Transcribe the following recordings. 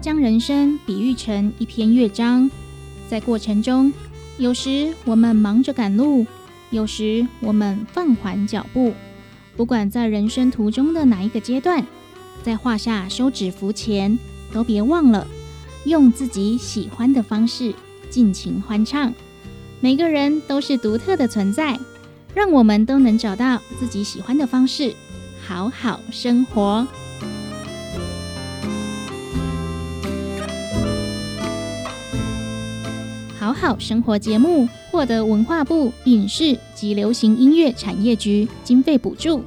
将人生比喻成一篇乐章，在过程中，有时我们忙着赶路，有时我们放缓脚步。不管在人生途中的哪一个阶段，在画下休止符前，都别忘了用自己喜欢的方式尽情欢唱。每个人都是独特的存在，让我们都能找到自己喜欢的方式，好好生活。好好生活节目获得文化部影视及流行音乐产业局经费补助，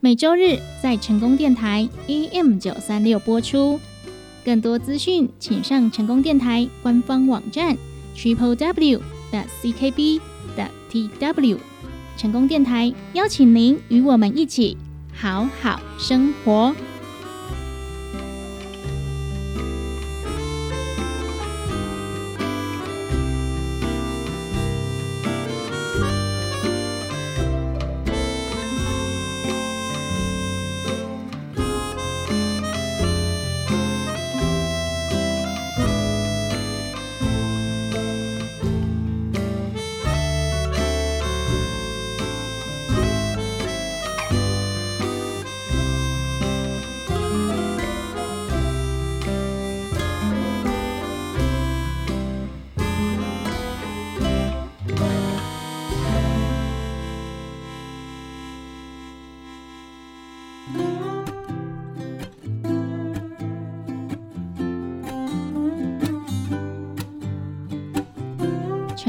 每周日在成功电台 AM 九三六播出。更多资讯，请上成功电台官方网站 triple w 的 ckb 的 tw。成功电台邀请您与我们一起好好生活。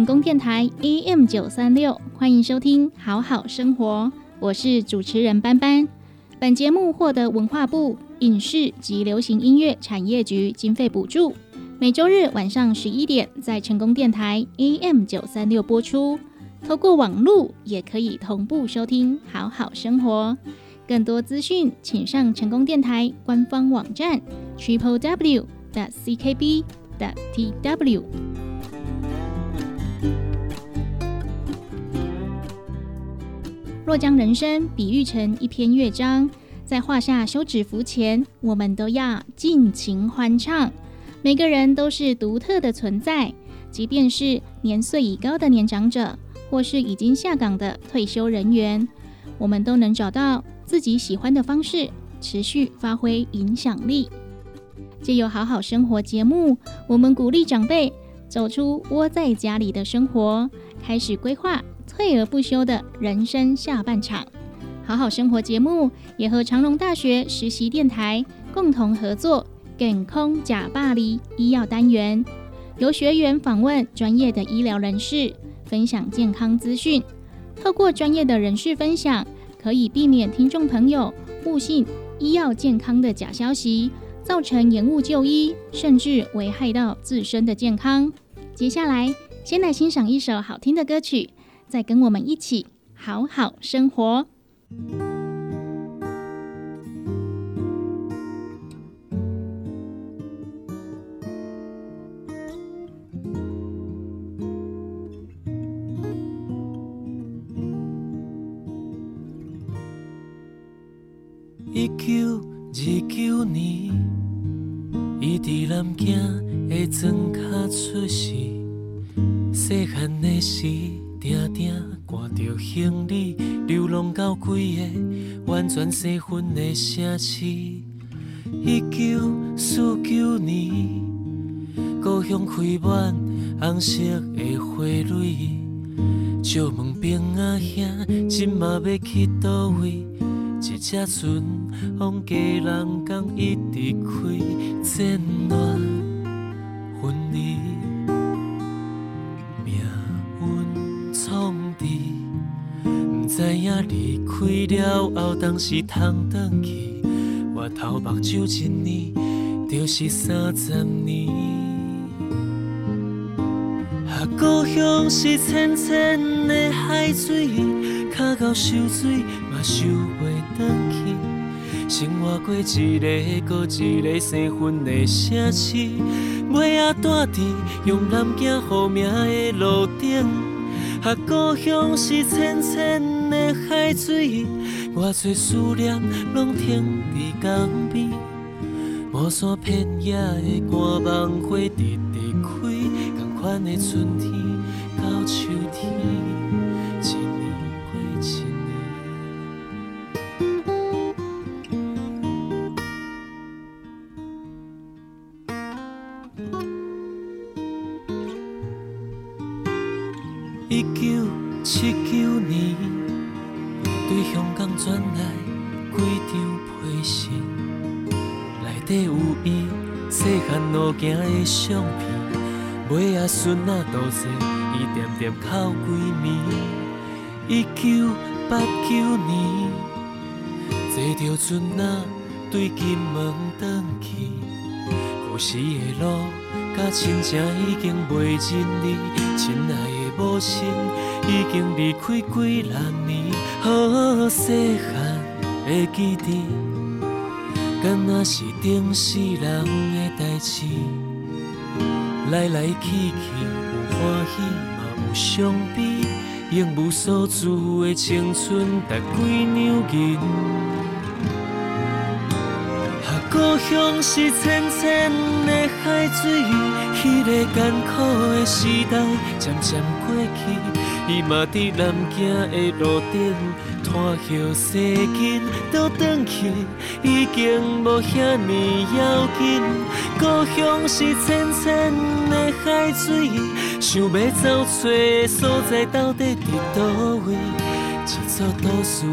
成功电台 AM 九三六，欢迎收听《好好生活》，我是主持人班班。本节目获得文化部影视及流行音乐产业局经费补助，每周日晚上十一点在成功电台 AM 九三六播出。透过网络也可以同步收听《好好生活》。更多资讯，请上成功电台官方网站 triple w 的 ckb 的 tw。若将人生比喻成一篇乐章，在画下休止符前，我们都要尽情欢唱。每个人都是独特的存在，即便是年岁已高的年长者，或是已经下岗的退休人员，我们都能找到自己喜欢的方式，持续发挥影响力。借由好好生活节目，我们鼓励长辈走出窝在家里的生活，开始规划。退而不休的人生下半场，好好生活节目也和长隆大学实习电台共同合作，健康假巴黎医药单元，由学员访问专业的医疗人士，分享健康资讯。透过专业的人士分享，可以避免听众朋友误信医药健康的假消息，造成延误就医，甚至危害到自身的健康。接下来，先来欣赏一首好听的歌曲。再跟我们一起好好生活。一九二九年，伊伫南京的庄卡出世，细汉的时。定定挂着行李，流浪到几个完全生分的城市。一九四九年，故乡开满红色的花蕊。借问兵仔兄，今嘛要去倒位？一只船往家人港一直开，开了后，当时通转去，我头目睭一年，就是三十年。啊，故乡是浅浅的海水，脚到受水嘛受袂转去。生活过一个又一个生分的城市，尾仔住伫用南京好名的路顶。啊，故乡是浅浅。的海水，我多思念，拢停伫江边。无山遍野的寒梦花直直开，同款的春天有伊细汉路行的相片，尾仔孙仔都坐，伊点点哭几暝。一九八九年，坐着船仔对金门转去，故事的路甲亲情已经袂认你，亲爱的母亲已经离开几六年，好细汉的记忆。敢若是顶世人的代志，来来去去有欢喜嘛有伤悲，用无所住的青春值几两银。啊，故乡是浅浅的海水，迄个艰苦的时代渐渐过去，伊嘛伫南京的路顶。看后世间倒转去，已经无遐尼要紧。故乡是浅浅的海水，想要走找的所在到底伫倒位？一座都市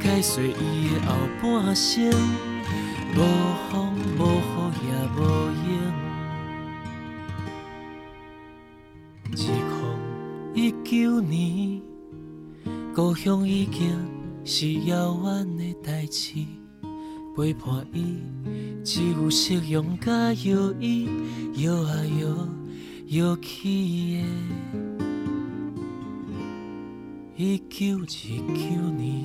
开碎伊的后半生，无风无雨也无影。一空一九年，故乡已经。是遥远的代志，陪伴伊只有夕阳甲摇椅，摇啊摇，摇起的，一九二九年。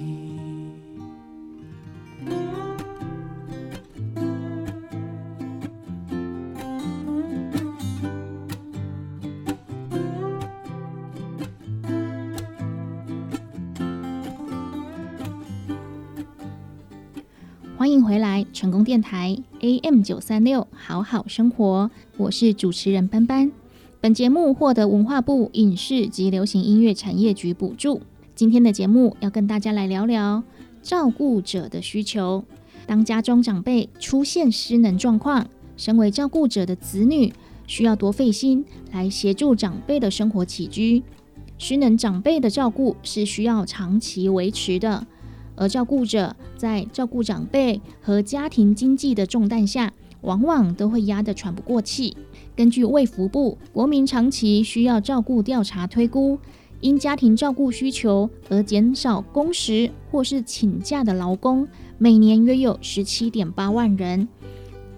欢迎回来，成功电台 AM 九三六，好好生活，我是主持人班班。本节目获得文化部影视及流行音乐产业局补助。今天的节目要跟大家来聊聊照顾者的需求。当家中长辈出现失能状况，身为照顾者的子女需要多费心来协助长辈的生活起居。失能长辈的照顾是需要长期维持的。而照顾者在照顾长辈和家庭经济的重担下，往往都会压得喘不过气。根据卫福部国民长期需要照顾调查推估，因家庭照顾需求而减少工时或是请假的劳工，每年约有十七点八万人；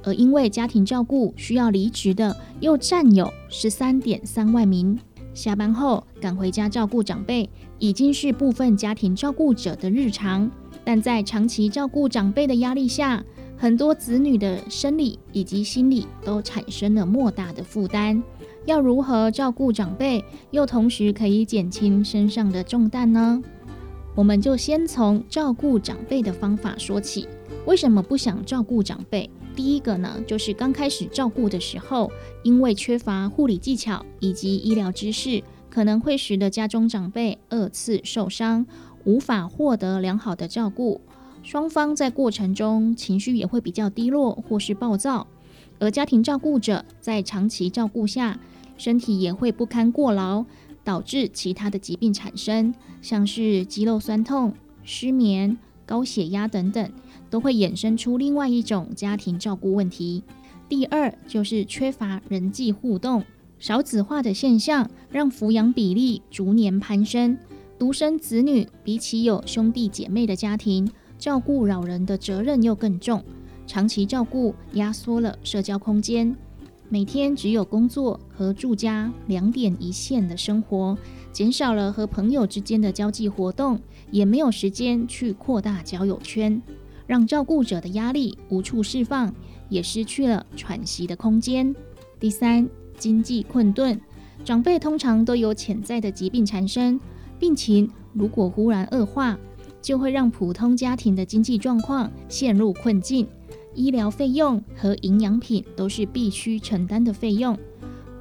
而因为家庭照顾需要离职的，又占有十三点三万名。下班后赶回家照顾长辈，已经是部分家庭照顾者的日常。但在长期照顾长辈的压力下，很多子女的生理以及心理都产生了莫大的负担。要如何照顾长辈，又同时可以减轻身上的重担呢？我们就先从照顾长辈的方法说起。为什么不想照顾长辈？第一个呢，就是刚开始照顾的时候，因为缺乏护理技巧以及医疗知识，可能会使得家中长辈二次受伤，无法获得良好的照顾。双方在过程中情绪也会比较低落或是暴躁，而家庭照顾者在长期照顾下，身体也会不堪过劳，导致其他的疾病产生，像是肌肉酸痛、失眠、高血压等等。都会衍生出另外一种家庭照顾问题。第二就是缺乏人际互动，少子化的现象让抚养比例逐年攀升。独生子女比起有兄弟姐妹的家庭，照顾老人的责任又更重，长期照顾压缩了社交空间，每天只有工作和住家两点一线的生活，减少了和朋友之间的交际活动，也没有时间去扩大交友圈。让照顾者的压力无处释放，也失去了喘息的空间。第三，经济困顿，长辈通常都有潜在的疾病缠身，病情如果忽然恶化，就会让普通家庭的经济状况陷入困境。医疗费用和营养品都是必须承担的费用，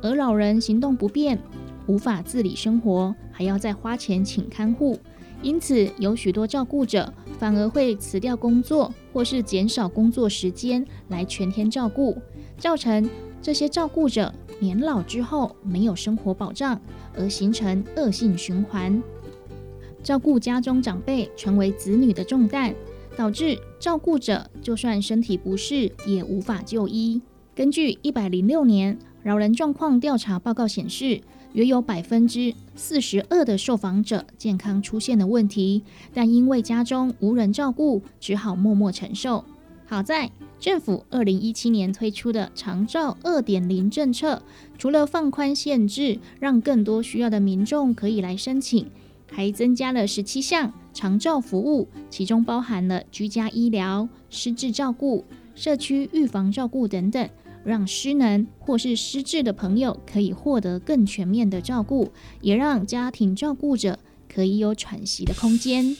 而老人行动不便，无法自理生活，还要再花钱请看护，因此有许多照顾者反而会辞掉工作，或是减少工作时间来全天照顾，造成这些照顾者年老之后没有生活保障，而形成恶性循环。照顾家中长辈成为子女的重担，导致照顾者就算身体不适也无法就医。根据一百零六年老人状况调查报告显示，约有百分之四十二的受访者健康出现了问题，但因为家中无人照顾，只好默默承受。好在政府二零一七年推出的长照二点零政策，除了放宽限制，让更多需要的民众可以来申请。还增加了十七项长照服务，其中包含了居家医疗、失智照顾、社区预防照顾等等，让失能或是失智的朋友可以获得更全面的照顾，也让家庭照顾者可以有喘息的空间。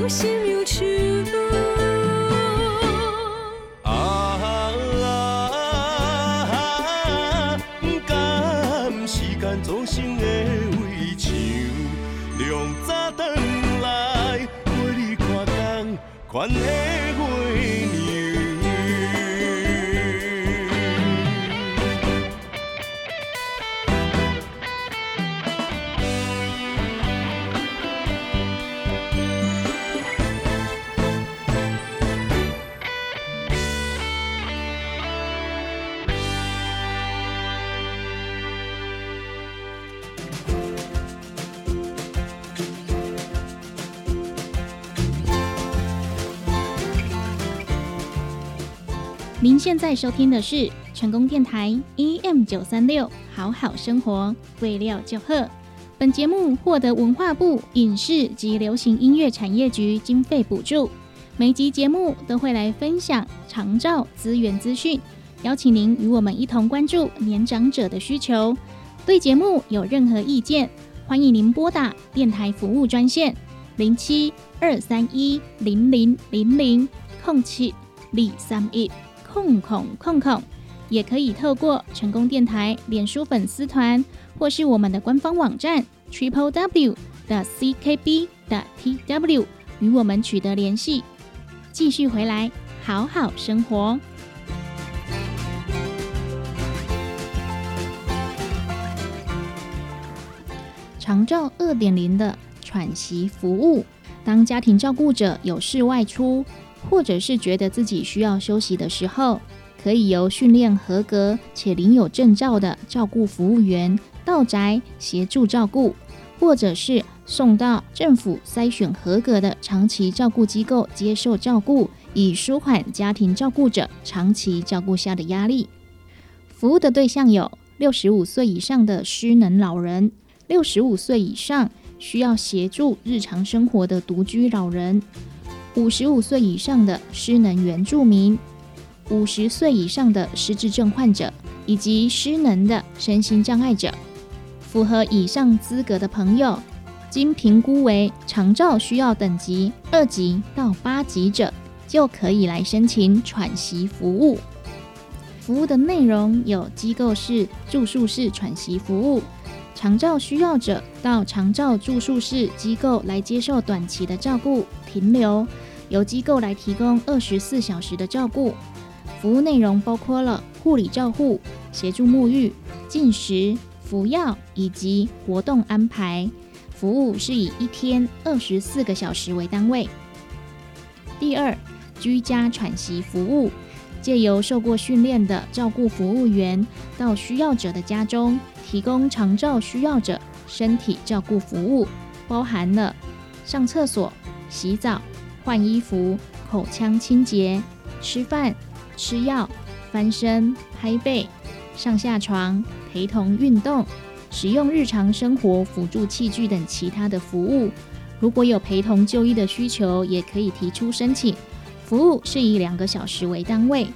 有心，啊！呒甘时间造成的围墙，关起。在收听的是成功电台 EM 九三六，好好生活，为料就贺。本节目获得文化部影视及流行音乐产业局经费补助。每集节目都会来分享长照资源资讯，邀请您与我们一同关注年长者的需求。对节目有任何意见，欢迎您拨打电台服务专线零七二三一零零零零空七二三一。空空空空，也可以透过成功电台脸书粉丝团，或是我们的官方网站 triple w 的 ckb 的 tw 与我们取得联系。继续回来，好好生活。长照二点零的喘息服务，当家庭照顾者有事外出。或者是觉得自己需要休息的时候，可以由训练合格且领有证照的照顾服务员到宅协助照顾，或者是送到政府筛选合格的长期照顾机构接受照顾，以舒缓家庭照顾者长期照顾下的压力。服务的对象有六十五岁以上的失能老人，六十五岁以上需要协助日常生活的独居老人。五十五岁以上的失能原住民，五十岁以上的失智症患者，以及失能的身心障碍者，符合以上资格的朋友，经评估为长照需要等级二级到八级者，就可以来申请喘息服务。服务的内容有机构式、住宿式喘息服务，长照需要者到长照住宿式机构来接受短期的照顾停留。由机构来提供二十四小时的照顾服务，内容包括了护理照护、协助沐浴、进食、服药以及活动安排。服务是以一天二十四个小时为单位。第二，居家喘息服务，借由受过训练的照顾服务员到需要者的家中，提供长照需要者身体照顾服务，包含了上厕所、洗澡。换衣服、口腔清洁、吃饭、吃药、翻身、拍背、上下床、陪同运动、使用日常生活辅助器具等其他的服务。如果有陪同就医的需求，也可以提出申请。服务是以两个小时为单位，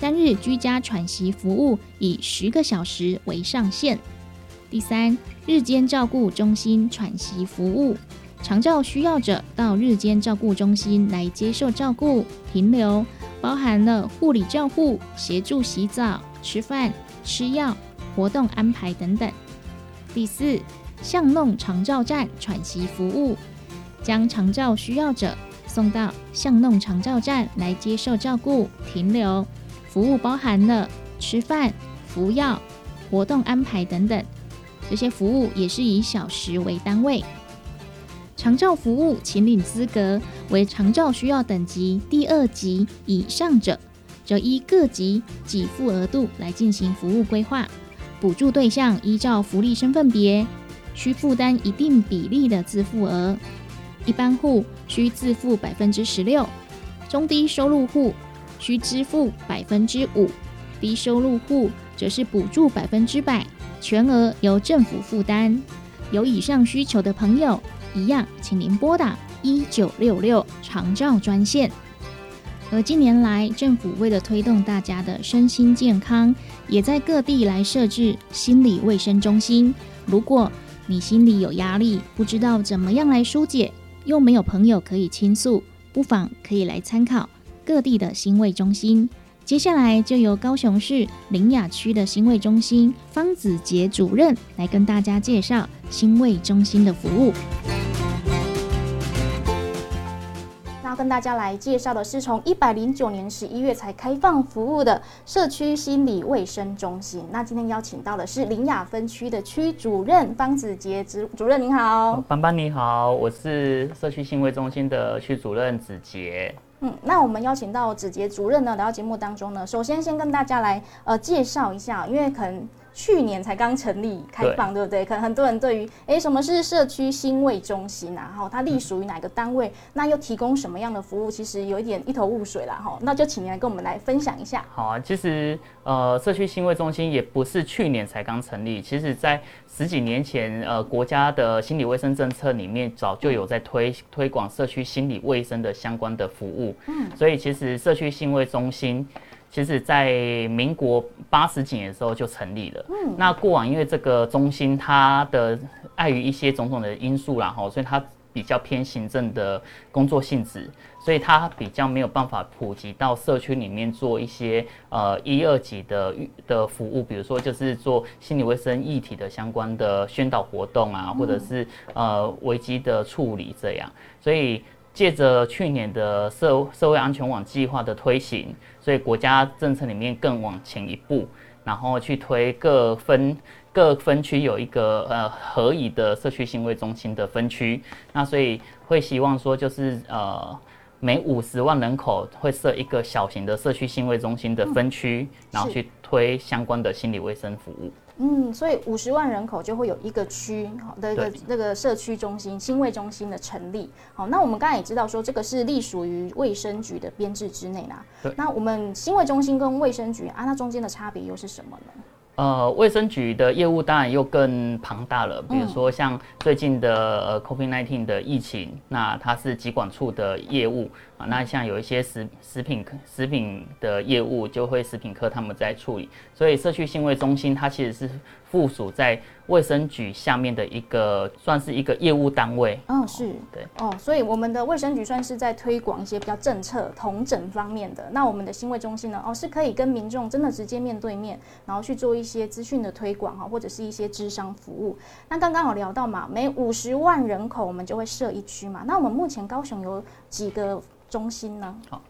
单日居家喘息服务以十个小时为上限。第三，日间照顾中心喘息服务。长照需要者到日间照顾中心来接受照顾停留，包含了护理照护、协助洗澡、吃饭、吃药、活动安排等等。第四，巷弄长照站喘息服务，将长照需要者送到巷弄长照站来接受照顾停留，服务包含了吃饭、服药、活动安排等等。这些服务也是以小时为单位。长照服务请领资格为长照需要等级第二级以上者，则依各级给付额度来进行服务规划。补助对象依照福利身份别，需负担一定比例的自付额。一般户需自付百分之十六，中低收入户需支付百分之五，低收入户则是补助百分之百，全额由政府负担。有以上需求的朋友。一样，请您拨打一九六六长照专线。而近年来，政府为了推动大家的身心健康，也在各地来设置心理卫生中心。如果你心里有压力，不知道怎么样来疏解，又没有朋友可以倾诉，不妨可以来参考各地的心卫中心。接下来就由高雄市林雅区的新卫中心方子杰主任来跟大家介绍新卫中心的服务。那跟大家来介绍的是从一百零九年十一月才开放服务的社区心理卫生中心。那今天邀请到的是林雅分区的区主任方子杰主主任，您好。班班你好，我是社区心卫中心的区主任子杰。嗯，那我们邀请到子杰主任呢来到节目当中呢，首先先跟大家来呃介绍一下，因为可能。去年才刚成立开放，对不对？可能很多人对于哎，什么是社区新卫中心啊？哈，它隶属于哪个单位？那又提供什么样的服务？其实有一点一头雾水了哈。那就请您来跟我们来分享一下。好啊，其实呃，社区新卫中心也不是去年才刚成立，其实在十几年前，呃，国家的心理卫生政策里面早就有在推推广社区心理卫生的相关的服务。嗯，所以其实社区新卫中心。其实，在民国八十几年的时候就成立了。嗯，那过往因为这个中心它的碍于一些种种的因素啦，哈，所以它比较偏行政的工作性质，所以它比较没有办法普及到社区里面做一些呃一二级的的服务，比如说就是做心理卫生议题的相关的宣导活动啊，或者是呃危机的处理这样，所以。借着去年的社社会安全网计划的推行，所以国家政策里面更往前一步，然后去推各分各分区有一个呃合宜的社区行为中心的分区，那所以会希望说就是呃每五十万人口会设一个小型的社区行为中心的分区，然后去推相关的心理卫生服务。嗯，所以五十万人口就会有一个区好的一个那个社区中心、新卫中心的成立。好，那我们刚才也知道说，这个是隶属于卫生局的编制之内啦。那我们新卫中心跟卫生局啊，那中间的差别又是什么呢？呃，卫生局的业务当然又更庞大了。比如说像最近的呃 COVID-19 的疫情，那它是疾管处的业务啊。那像有一些食食品食品的业务，就会食品科他们在处理。所以社区信卫中心它其实是。附属在卫生局下面的一个，算是一个业务单位。嗯，是对哦，所以我们的卫生局算是在推广一些比较政策同整方面的。那我们的新卫中心呢，哦，是可以跟民众真的直接面对面，然后去做一些资讯的推广哈，或者是一些智商服务。那刚刚有聊到嘛，每五十万人口我们就会设一区嘛。那我们目前高雄有几个中心呢？好，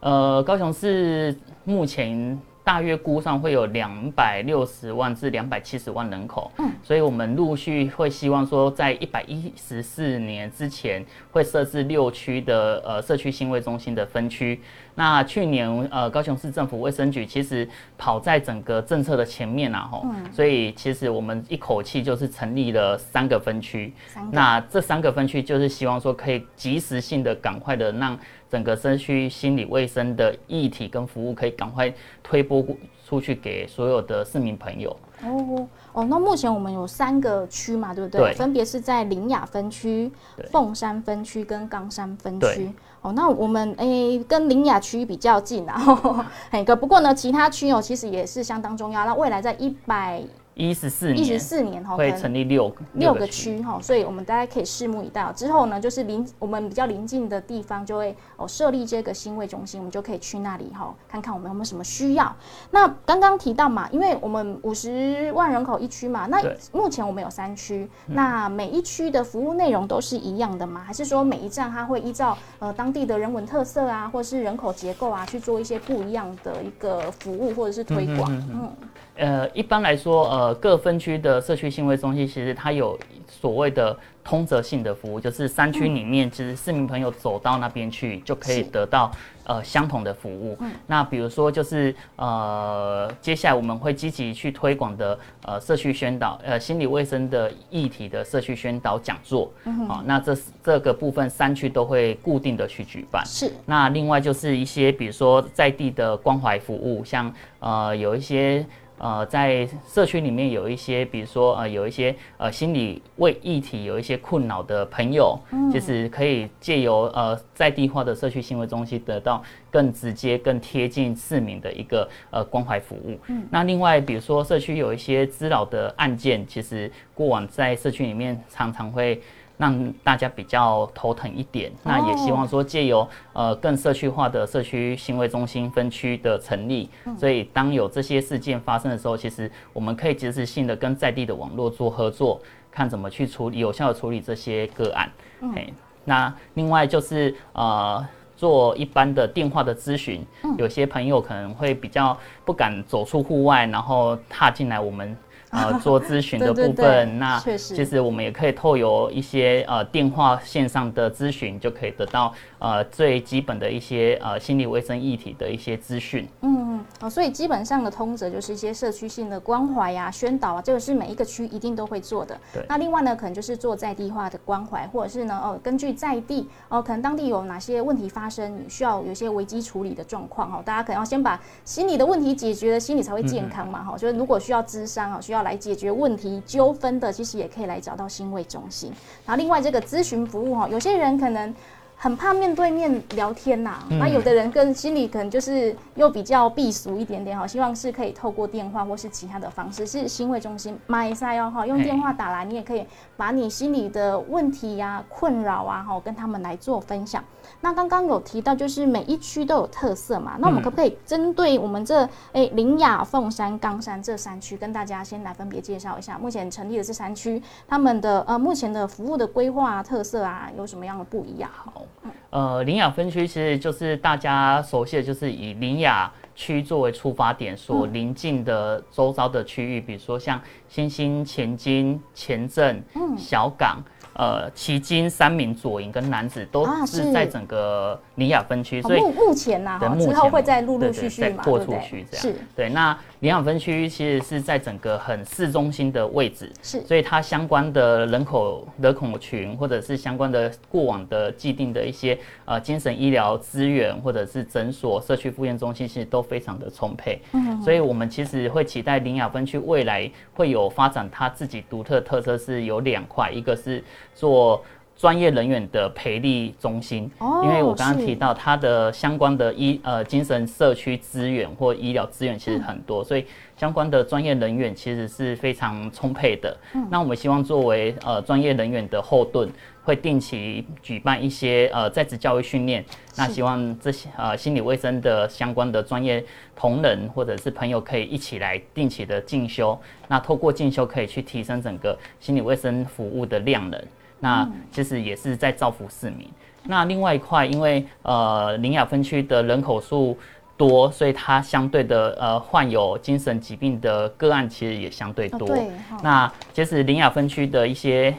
呃，高雄市目前。大约估上会有两百六十万至两百七十万人口，嗯，所以我们陆续会希望说，在一百一十四年之前会设置六区的呃社区新卫中心的分区。那去年呃高雄市政府卫生局其实跑在整个政策的前面啊，吼，所以其实我们一口气就是成立了三个分区。那这三个分区就是希望说可以及时性的赶快的让。整个社区心理卫生的议题跟服务可以赶快推播出去给所有的市民朋友。哦哦，那目前我们有三个区嘛，对不对？对。分别是在林雅分区、凤山分区跟冈山分区。哦，那我们诶跟林雅区比较近啊，哎个不过呢，其他区哦其实也是相当重要。那未来在一百。一十四年，一十四年哈，会成立六个六个区哈，所以我们大家可以拭目以待。之后呢，就是邻我们比较邻近的地方就会哦设立这个新卫中心，我们就可以去那里哈，看看我们有没有什么需要。那刚刚提到嘛，因为我们五十万人口一区嘛，那目前我们有三区，那每一区的服务内容都是一样的吗？还是说每一站它会依照呃当地的人文特色啊，或是人口结构啊，去做一些不一样的一个服务或者是推广？嗯。呃，一般来说，呃，各分区的社区信卫中心其实它有所谓的通则性的服务，就是山区里面，其实市民朋友走到那边去就可以得到呃相同的服务。嗯那比如说，就是呃，接下来我们会积极去推广的呃社区宣导，呃心理卫生的议题的社区宣导讲座。嗯好，那这这个部分山区都会固定的去举办。是。那另外就是一些比如说在地的关怀服务，像呃有一些。呃，在社区里面有一些，比如说呃，有一些呃心理为议题有一些困扰的朋友，嗯就是可以借由呃在地化的社区行为中心得到更直接、更贴近市民的一个呃关怀服务。嗯，那另外比如说社区有一些滋扰的案件，其实过往在社区里面常常会。让大家比较头疼一点。那也希望说借由呃更社区化的社区行为中心分区的成立，所以当有这些事件发生的时候，其实我们可以及时性的跟在地的网络做合作，看怎么去处理有效的处理这些个案。嘿，那另外就是呃。做一般的电话的咨询，有些朋友可能会比较不敢走出户外，然后踏进来我们呃做咨询的部对对对分。那确实其实我们也可以透由一些呃电话线上的咨询，就可以得到呃最基本的一些呃心理卫生议题的一些资讯。嗯，哦，所以基本上的通则就是一些社区性的关怀呀、宣导啊，这个是每一个区一定都会做的。对那另外呢，可能就是做在地化的关怀，或者是呢，哦，根据在地哦，可能当地有哪些问题发生，你需要有一些危机处理的状况哦，大家可能要先把心理的问题解决了，心理才会健康嘛哈。就是如果需要咨商啊，需要来解决问题纠纷的，其实也可以来找到心卫中心。然后另外这个咨询服务哈，有些人可能。很怕面对面聊天呐、那、有的人跟心里可能就是又比较避俗一点点哈，希望是可以透过电话或是其他的方式，是心会中心买赛哦哈，用电话打来，你也可以把你心里的问题呀、困扰啊哈，跟他们来做分享。那刚刚有提到，就是每一区都有特色嘛，那我们可不可以针对我们这诶林雅、凤山、冈山这三区，跟大家先来分别介绍一下，目前成立的这三区，他们的呃目前的服务的规划、啊、特色啊，有什么样的不一样？好，呃，林雅分区其实就是大家熟悉的，就是以林雅区作为出发点，所邻近的周遭的区域，比如说像新兴、前金、前镇、小港。呃，旗津、三明、左营跟南子都啊是是。在整个尼亚分区，所以哦目目前呐、哈，对目前之后会再陆陆续续扩出对不对？去这样。是。对。那林雅分区其实是在整个很市中心的位置，是所以它相关的人口人口群，或者是相关的过往的既定的一些呃精神医疗资源，或者是诊所、社区复健中心，其实都非常的充沛。嗯，所以我们其实会期待林雅分区未来会有发展它自己独特特色，是有两块，一个是做。专业人员的培力中心，哦因为我刚刚提到它的相关的医呃精神社区资源或医疗资源其实很多，所以相关的专业人员其实是非常充沛的。那我们希望作为呃专业人员的后盾，会定期举办一些呃在职教育训练。那希望这些呃心理卫生的相关的专业同仁或者是朋友可以一起来定期的进修。那透过进修可以去提升整个心理卫生服务的量能。那其实也是在造福市民。那另外一块，因为呃林雅分区的人口数多，所以它相对的呃患有精神疾病的个案其实也相对多。哦对那其实林雅分区的一些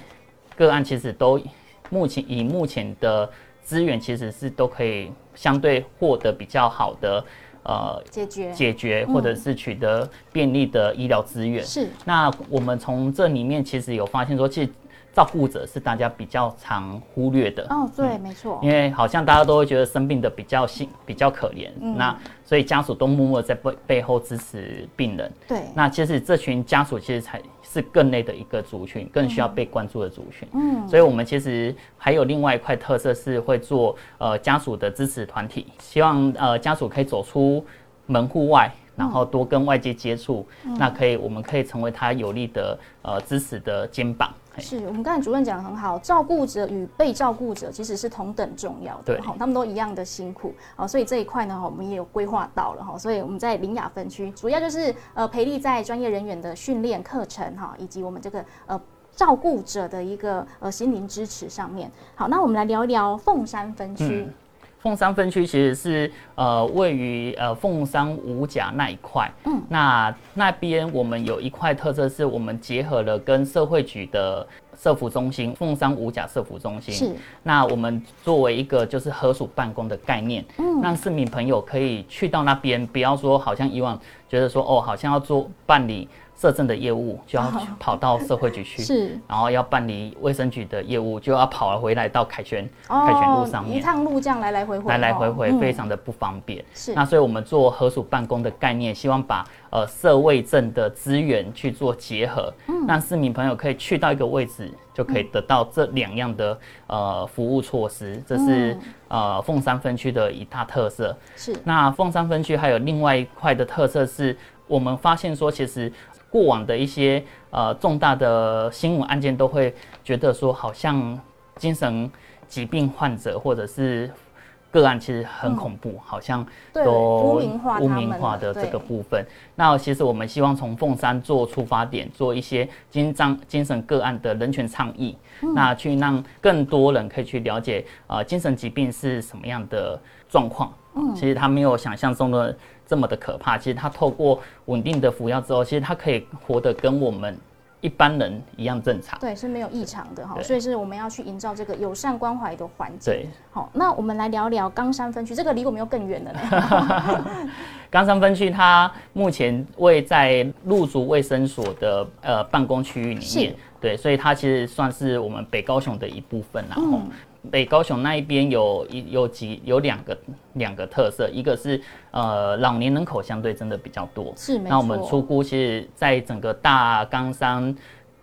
个案，其实都目前以目前的资源，其实是都可以相对获得比较好的呃解决解决，或者是取得便利的医疗资源。是那我们从这里面其实有发现说，其实照顾者是大家比较常忽略的。哦，对，没错，因为好像大家都会觉得生病的比较辛比较可怜，嗯。那所以家属都默默在背背后支持病人。对，那其实这群家属其实才是更累的一个族群，更需要被关注的族群。嗯，所以我们其实还有另外一块特色是会做呃家属的支持团体，希望呃家属可以走出门户外，然后多跟外界接触，那可以我们可以成为他有力的呃支持的肩膀。嘿。是我们刚才主任讲的很好，照顾者与被照顾者其实是同等重要的，对哈，他们都一样的辛苦，好，所以这一块呢，我们也有规划到了哈，所以我们在林雅分区主要就是呃培力在专业人员的训练课程哈，以及我们这个呃。照顾者的一个呃心灵支持上面，好，那我们来聊一聊凤山分区，嗯凤山分区其实是呃位于呃凤山五甲那一块，嗯，那那边我们有一块特色是我们结合了跟社会局的社服中心凤山五甲社服中心，是。那我们作为一个就是合署办公的概念，嗯，让市民朋友可以去到那边，不要说好像以往觉得说哦，好像要做办理社政的业务就要跑到社会局去，是。然后要办理卫生局的业务就要跑回来到凯旋凯旋路上面。哦一趟路这样来来回回，来来回回哦。非常的不方便。是。那所以我们做合署办公的概念，希望把呃社卫政的资源去做结合，嗯。让市民朋友可以去到一个位置，就可以得到这两样的呃服务措施，这是、嗯。呃凤山分区的一大特色。是。那凤山分区还有另外一块的特色是，我们发现说，其实过往的一些呃重大的新闻案件，都会觉得说好像精神疾病患者或者是个案其实很恐怖，好像都污名化污名化的这个部分。那其实我们希望从凤山做出发点，做一些精张精神个案的人权倡议，嗯那去让更多人可以去了解呃精神疾病是什么样的状况。嗯，其实他没有想象中的这么的可怕。其实它透过稳定的服药之后，其实它可以活得跟我们一般人一样正常。对，是没有异常的哈，所以是我们要去营造这个友善关怀的环境。对，好，那我们来聊聊冈山分区，这个离我们又更远了呢。冈山分区它目前位在入竹卫生所的呃办公区域里面，对，所以它其实算是我们北高雄的一部分然后、嗯北高雄那一边有一有几有两个两个特色，一个是呃老年人口相对真的比较多，是没那我们错出估其实在整个大冈山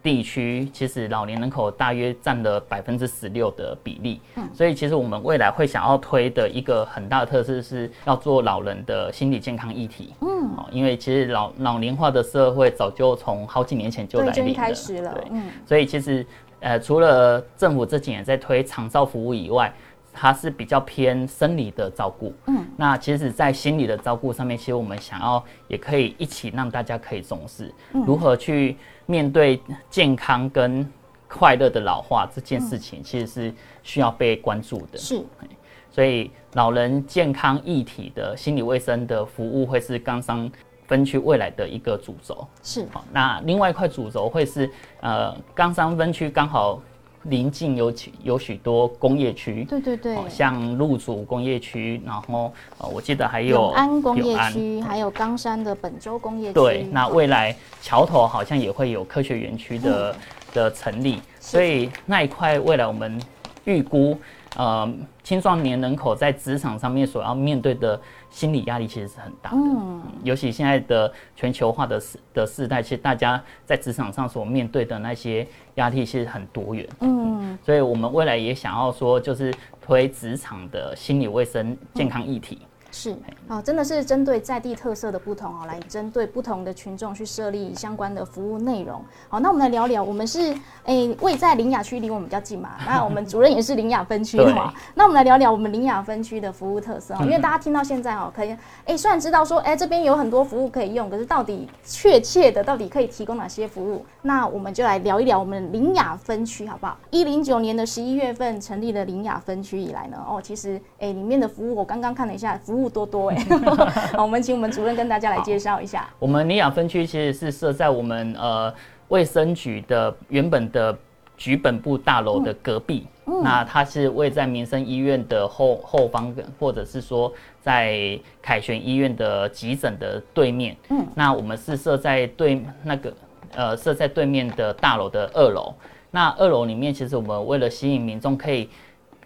地区，其实老年人口大约占了百分之十六的比例。嗯，所以其实我们未来会想要推的一个很大的特色是要做老人的心理健康议题。嗯，哦，因为其实老老龄化的社会早就从好几年前就来临了。开始了。对，，嗯，所以其实呃，除了政府这几年在推长照服务以外，它是比较偏生理的照顾。嗯，那其实，在心理的照顾上面，其实我们想要也可以一起让大家可以重视，如何去面对健康跟快乐的老化这件事情，其实是需要被关注的。是所以老人健康议题的心理卫生的服务会是冈山分区未来的一个主轴。是，好，那另外一块主轴会是呃冈山分区刚好临近有许有许多工业区，对对对。哦，像鹿竹工业区，然后呃我记得还有永安工业区，还有冈山的本州工业区。对，那未来桥头好像也会有科学园区的、嗯。的成立，所以那一块未来我们预估，呃，青壮年人口在职场上面所要面对的心理压力其实是很大的。嗯，尤其现在的全球化的时的时代，其实大家在职场上所面对的那些压力其实很多元。嗯，所以我们未来也想要说，就是推职场的心理卫生健康议题。是哦，真的是针对在地特色的不同哦，来针对不同的群众去设立相关的服务内容。好，那我们来聊聊，我们是诶位在林雅区，离我们比较近嘛。那我们主任也是林雅分区的嘛。那我们来聊聊我们林雅分区的服务特色哦，因为大家听到现在哦，可以诶虽然知道说诶这边有很多服务可以用，可是到底确切的到底可以提供哪些服务？那我们就来聊一聊我们林雅分区好不好？一零九年的十一月份成立了林雅分区以来呢，哦，其实诶里面的服务我刚刚看了一下，服务多多哎。好，我们请我们主任跟大家来介绍一下。我们尼亚分区其实是设在我们呃卫生局的原本的局本部大楼的隔壁。那它是位在民生医院的后后方，或者是说在凯旋医院的急诊的对面。嗯，那我们是设在对那个呃设在对面的大楼的二楼。那二楼里面，其实我们为了吸引民众可以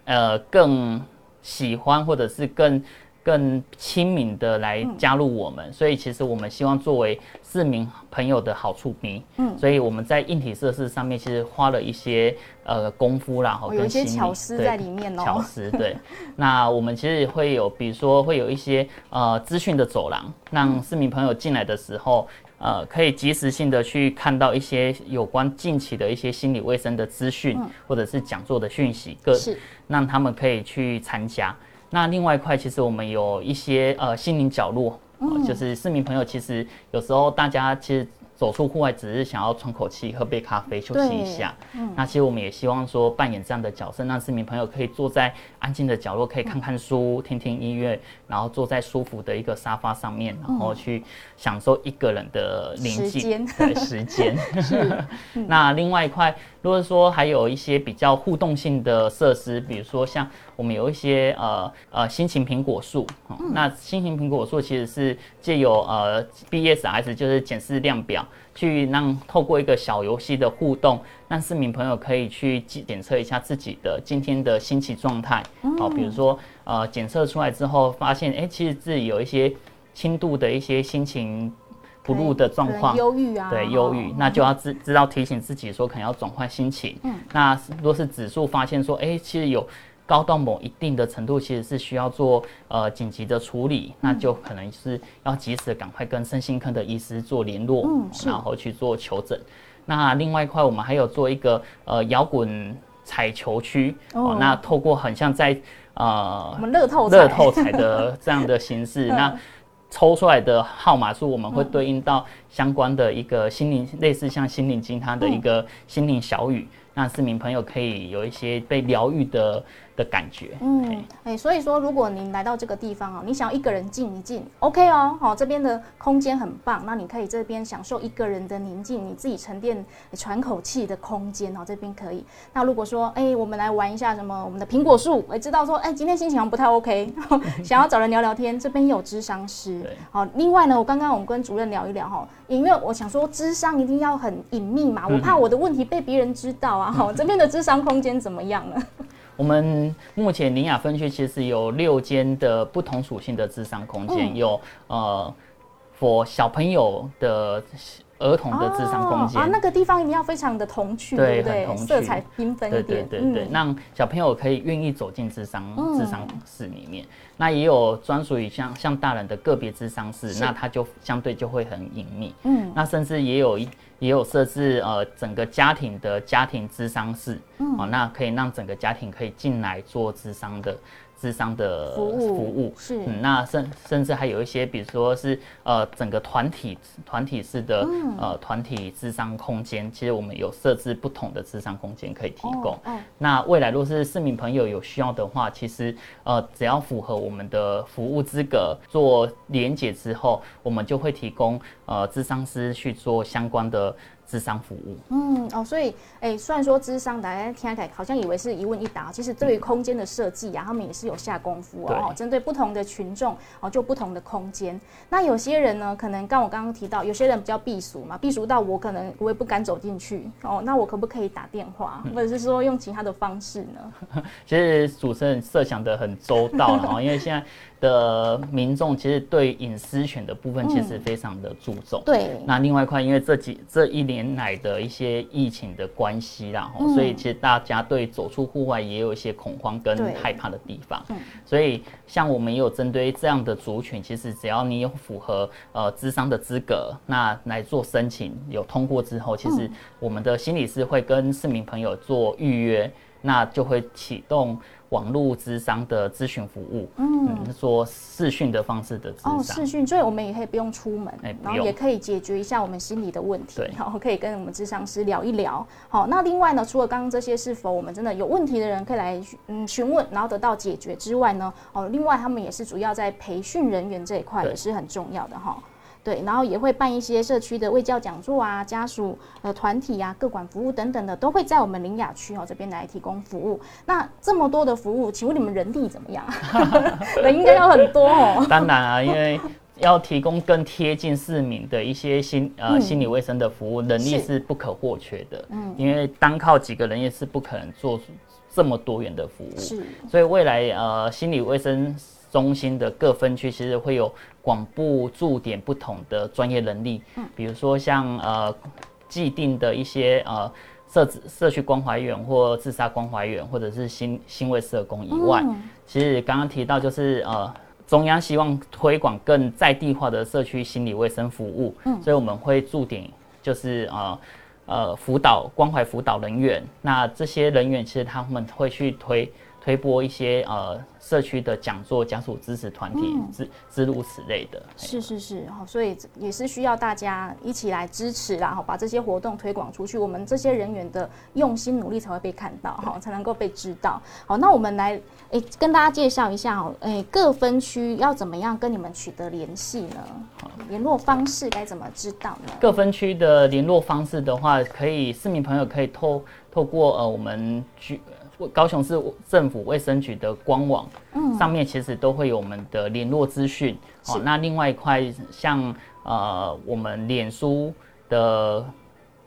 呃更喜欢或者是更更亲民的来加入我们，所以其实我们希望作为市民朋友的好处迷，嗯，所以我们在硬体设施上面其实花了一些呃功夫啦，哦有一些巧思在里面哦巧思对。那我们其实会有，比如说会有一些呃资讯的走廊，让市民朋友进来的时候。呃，可以及时性的去看到一些有关近期的一些心理卫生的资讯，或者是讲座的讯息，各是让他们可以去参加。那另外一块，其实我们有一些呃心灵角落，呃就是市民朋友，其实有时候大家其实走出户外，只是想要喘口气、喝杯咖啡、休息一下。那其实我们也希望说扮演这样的角色，让市民朋友可以坐在安静的角落，可以看看书、听听音乐，然后坐在舒服的一个沙发上面，然后去享受一个人的宁静时间。对时间。那另外一块，如果说还有一些比较互动性的设施，比如说像我们有一些呃呃心情苹果树，哦那心情苹果树其实是借由呃 BSS 就是检视量表，去让透过一个小游戏的互动，让市民朋友可以去检检测一下自己的今天的心情状态，哦，比如说呃检测出来之后发现，哎、其实自己有一些轻度的一些心情不入的状况，忧郁啊，对，忧郁哦，那就要知知道提醒自己说可能要转换心情。嗯，那如果是指数发现说，哎、其实有高到某一定的程度，其实是需要做呃紧急的处理，那就可能是要及时的赶快跟身心科的医师做联络，嗯然后去做求诊。那另外一块，我们还有做一个呃摇滚彩球区，哦。哦，那透过很像在呃我们乐透彩。乐透彩的这样的形式，嗯 那抽出来的号码数，我们会对应到相关的一个心灵，类似像心灵鸡汤的一个心灵小语，让市民朋友可以有一些被疗愈的的感觉。嗯，哎、所以说，如果你来到这个地方哦，你想要一个人静一静，OK 哦，好、这边的空间很棒，那你可以这边享受一个人的宁静，你自己沉淀、喘口气的空间哦，这边可以。那如果说，哎、我们来玩一下什么我们的苹果树，哎，知道说，哎、今天心情好像不太 OK，想要找人聊聊天，这边有智商师对。好，另外呢，我刚刚我们跟主任聊一聊哈，因为我想说，智商一定要很隐秘嘛，我怕我的问题被别人知道啊。哈、这边的智商空间怎么样呢？我们目前林雅分区其实有六间的不同属性的智商空间，嗯有呃，for 小朋友的儿童的智商空间。哦啊，那个地方一定要非常的童趣，对对不对？很童趣色彩缤纷对一点，对对对，嗯让小朋友可以愿意走进智商嗯智商室里面。那也有专属于像像大人的个别智商室，那它就相对就会很隐秘。嗯那甚至也有一也有设置呃整个家庭的家庭智商室，嗯哦，那可以让整个家庭可以进来做智商的智商的服务服务。是嗯，那甚甚至还有一些，比如说是呃整个团体团体式的、嗯呃团体智商空间，其实我们有设置不同的智商空间可以提供。哦哦那未来若是市民朋友有需要的话，其实呃只要符合我们的服务资格做连结之后，我们就会提供呃智商师去做相关的智商服务。嗯哦，所以哎，虽然说智商大家听起来好像以为是一问一答，其实对于空间的设计啊，他们也是有下功夫哦针对不同的群众哦，就不同的空间。那有些人呢，可能刚我刚刚提到，有些人比较避俗嘛，避俗到我可能我也不敢走进去哦，那我可不可以打电话，或者是说用其他的方式呢？其实主持人设想的很周到了哈，因为现在的民众其实对隐私权的部分其实非常的注重。对，那另外一块，因为这几这一年来的一些疫情的关系啦，吼嗯。所以其实大家对走出户外也有一些恐慌跟害怕的地方。嗯。所以像我们也有针对这样的族群，其实只要你有符合呃智商的资格，那来做申请，有通过之后，其嗯。实我们的心理师会跟市民朋友做预约，那就会启动网络咨商的咨询服务，嗯嗯，做视讯的方式的智哦，商。视讯，所以我们也可以不用出门，哎然后也可以解决一下我们心理的问题然后，可以跟我们智商师聊一聊。好，那另外呢，除了刚刚这些是否我们真的有问题的人可以来嗯询问，然后得到解决之外呢，哦，另外他们也是主要在培训人员这一块也是很重要的哈。对，然后也会办一些社区的卫教讲座啊，家属呃团体啊、各管服务等等的，都会在我们林雅区哦这边来提供服务。那这么多的服务，请问你们人力怎么样？人应该要很多哦。当然啊，因为要提供更贴近市民的一些心呃、嗯心理卫生的服务，能力是是不可或缺的。嗯因为单靠几个人也是不可能做出这么多元的服务。是，所以未来呃心理卫生中心的各分区其实会有广布驻点不同的专业能力，嗯。比如说像呃既定的一些呃。社社区关怀员或自杀关怀员，或者是新新卫社工以外，嗯。其实刚刚提到就是呃，中央希望推广更在地化的社区心理卫生服务，嗯。所以我们会驻点就是呃呃辅导关怀辅导人员，那这些人员其实他们会去推推播一些呃社区的讲座、家属支持团体嗯之之如此类的。是是是，好，所以也是需要大家一起来支持啦，哈，把这些活动推广出去，我们这些人员的用心努力才会被看到，哈，才能够被知道。好，那我们来诶跟大家介绍一下哦，诶各分区要怎么样跟你们取得联系呢？联络方式该怎么知道呢？各分区的联络方式的话，可以市民朋友可以透透过呃我们局呃高雄市政府卫生局的官网，嗯上面其实都会有我们的联络资讯。是哦，那另外一块像呃我们脸书的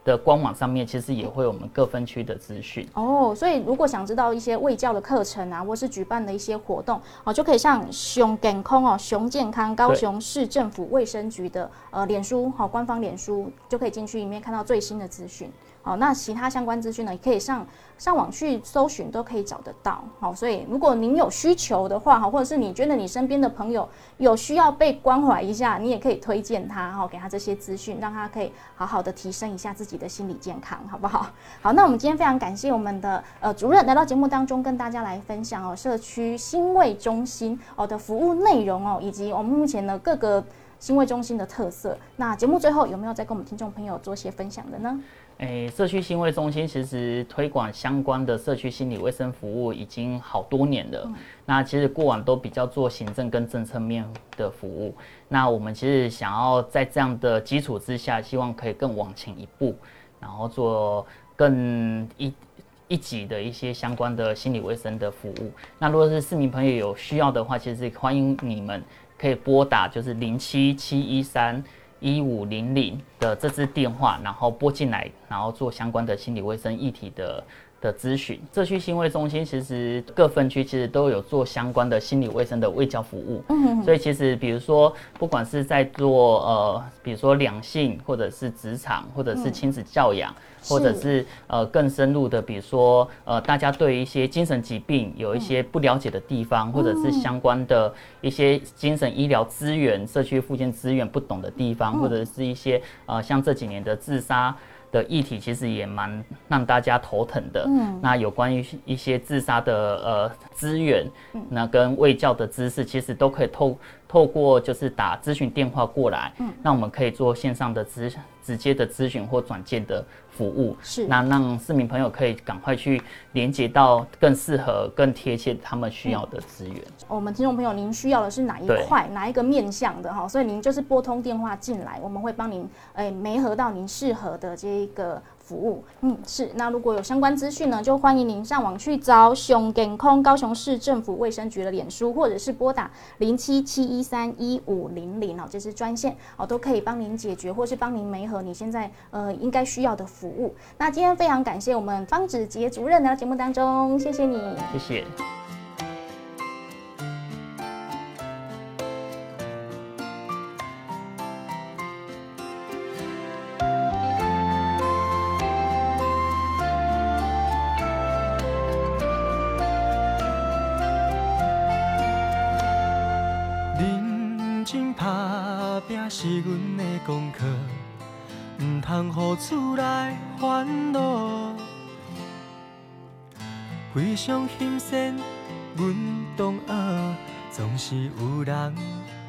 的官网上面，其实也会有我们各分区的资讯。哦，所以如果想知道一些卫教的课程啊，或是举办的一些活动哦，就可以上熊健康哦，熊健康高雄市政府卫生局的呃脸书好、官方脸书，就可以进去里面看到最新的资讯。好，那其他相关资讯呢，也可以上上网去搜寻，都可以找得到。好，所以如果您有需求的话，哈，或者是你觉得你身边的朋友有需要被关怀一下，你也可以推荐他，哈，给他这些资讯，让他可以好好的提升一下自己的心理健康，好不好？好，那我们今天非常感谢我们的呃主任来到节目当中，跟大家来分享哦社区新卫中心哦的服务内容哦，以及我们目前的各个新卫中心的特色。那节目最后有没有再跟我们听众朋友做些分享的呢？诶，社区心卫中心其实推广相关的社区心理卫生服务已经好多年了。那其实过往都比较做行政跟政策面的服务。那我们其实想要在这样的基础之下，希望可以更往前一步，然后做更一一级的一些相关的心理卫生的服务。那如果是市民朋友有需要的话，其实欢迎你们可以拨打就是零七七一三。一五零零的这支电话，然后拨进来，然后做相关的心理卫生议题的的咨询。社区心卫中心其实各分区其实都有做相关的心理卫生的卫教服务。嗯，所以其实比如说，不管是在做呃，比如说两性，或者是职场，或者是亲子教养。或者是呃更深入的，比如说呃大家对一些精神疾病有一些不了解的地方，或者是相关的一些精神医疗资源、社区附近资源不懂的地方，或者是一些呃像这几年的自杀的议题，其实也蛮让大家头疼的。嗯，那有关于一些自杀的呃资源，那跟卫教的知识，其实都可以透透过就是打咨询电话过来，嗯，那我们可以做线上的咨直接的咨询或转介的。服务是那让市民朋友可以赶快去连接到更适合、更贴切他们需要的资源。我们听众朋友，您需要的是哪一块、哪一个面向的哈？所以您就是拨通电话进来，我们会帮您诶，媒合到您适合的这一个。服务，嗯，是。那如果有相关资讯呢，就欢迎您上网去找熊健康高雄市政府卫生局的脸书，或者是拨打零七七一三一五零零哦，这是专线哦，都可以帮您解决，或是帮您媒合你现在呃应该需要的服务。那今天非常感谢我们方子杰主任来到节目当中，谢谢你，谢谢。通互厝内烦恼。非常欣赏阮同学，总是有人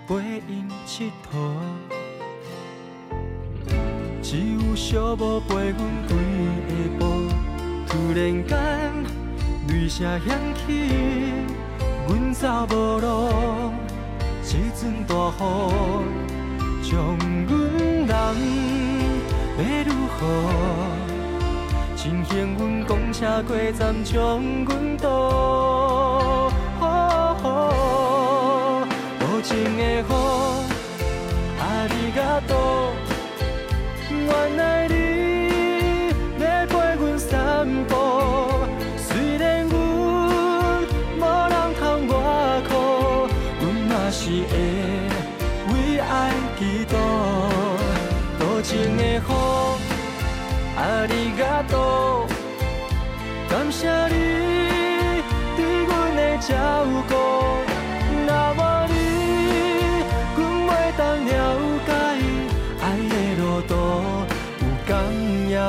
陪因佚佗。只有小无陪阮几下晡，突然间泪声响起，阮走无路，一阵大雨。将阮淋要如何？真幸运，公车过站将阮倒。无情的雨，阿里嘎多，原来你情的雨，阿里嘎多，感谢你对阮的照顾。那么你，阮袂当了解爱的路途，有甘也有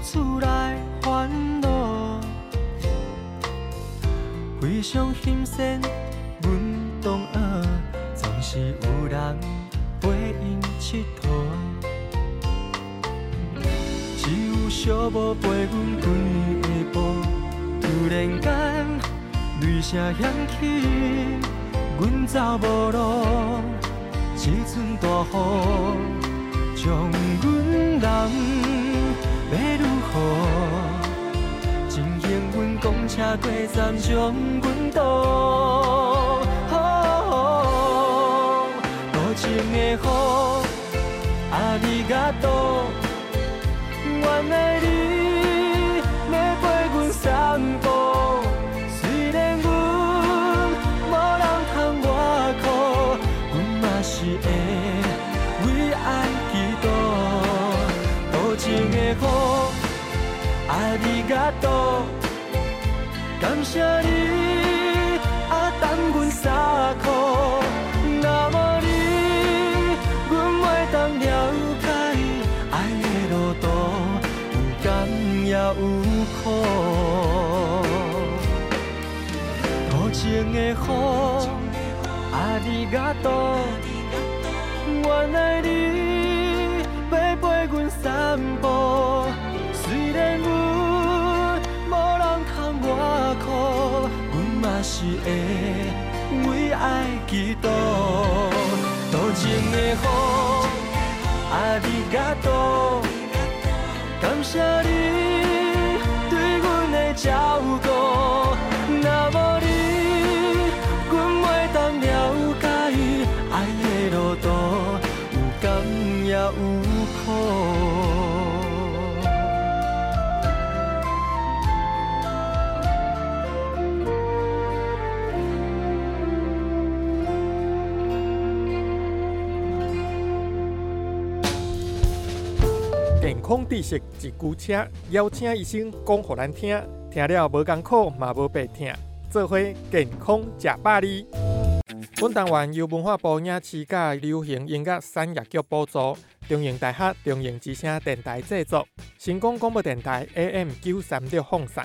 厝内烦恼，非常欣赏阮同学，总是有人陪因佚佗。只有小无陪阮几下晡，突然间泪声响起，阮走无路，一阵大雨将阮人。要如何？幸运公车过站将阮倒。多情的雨，阿里嘎多，原来你嘎多，感谢你啊，等阮洒苦。那么你，阮袂当了解。爱的路途有甘也有苦。多情的雨，阿里嘎多，原来多情的雨，阿里嘎多，感谢康知识一句车，邀请医生讲互咱听，听了无艰苦嘛无白听，做伙健康食百里。本单元由文化部影视甲流行音乐产业局补助，中影大学中影之声电台制作，成功广播电台 AM 九三六放送。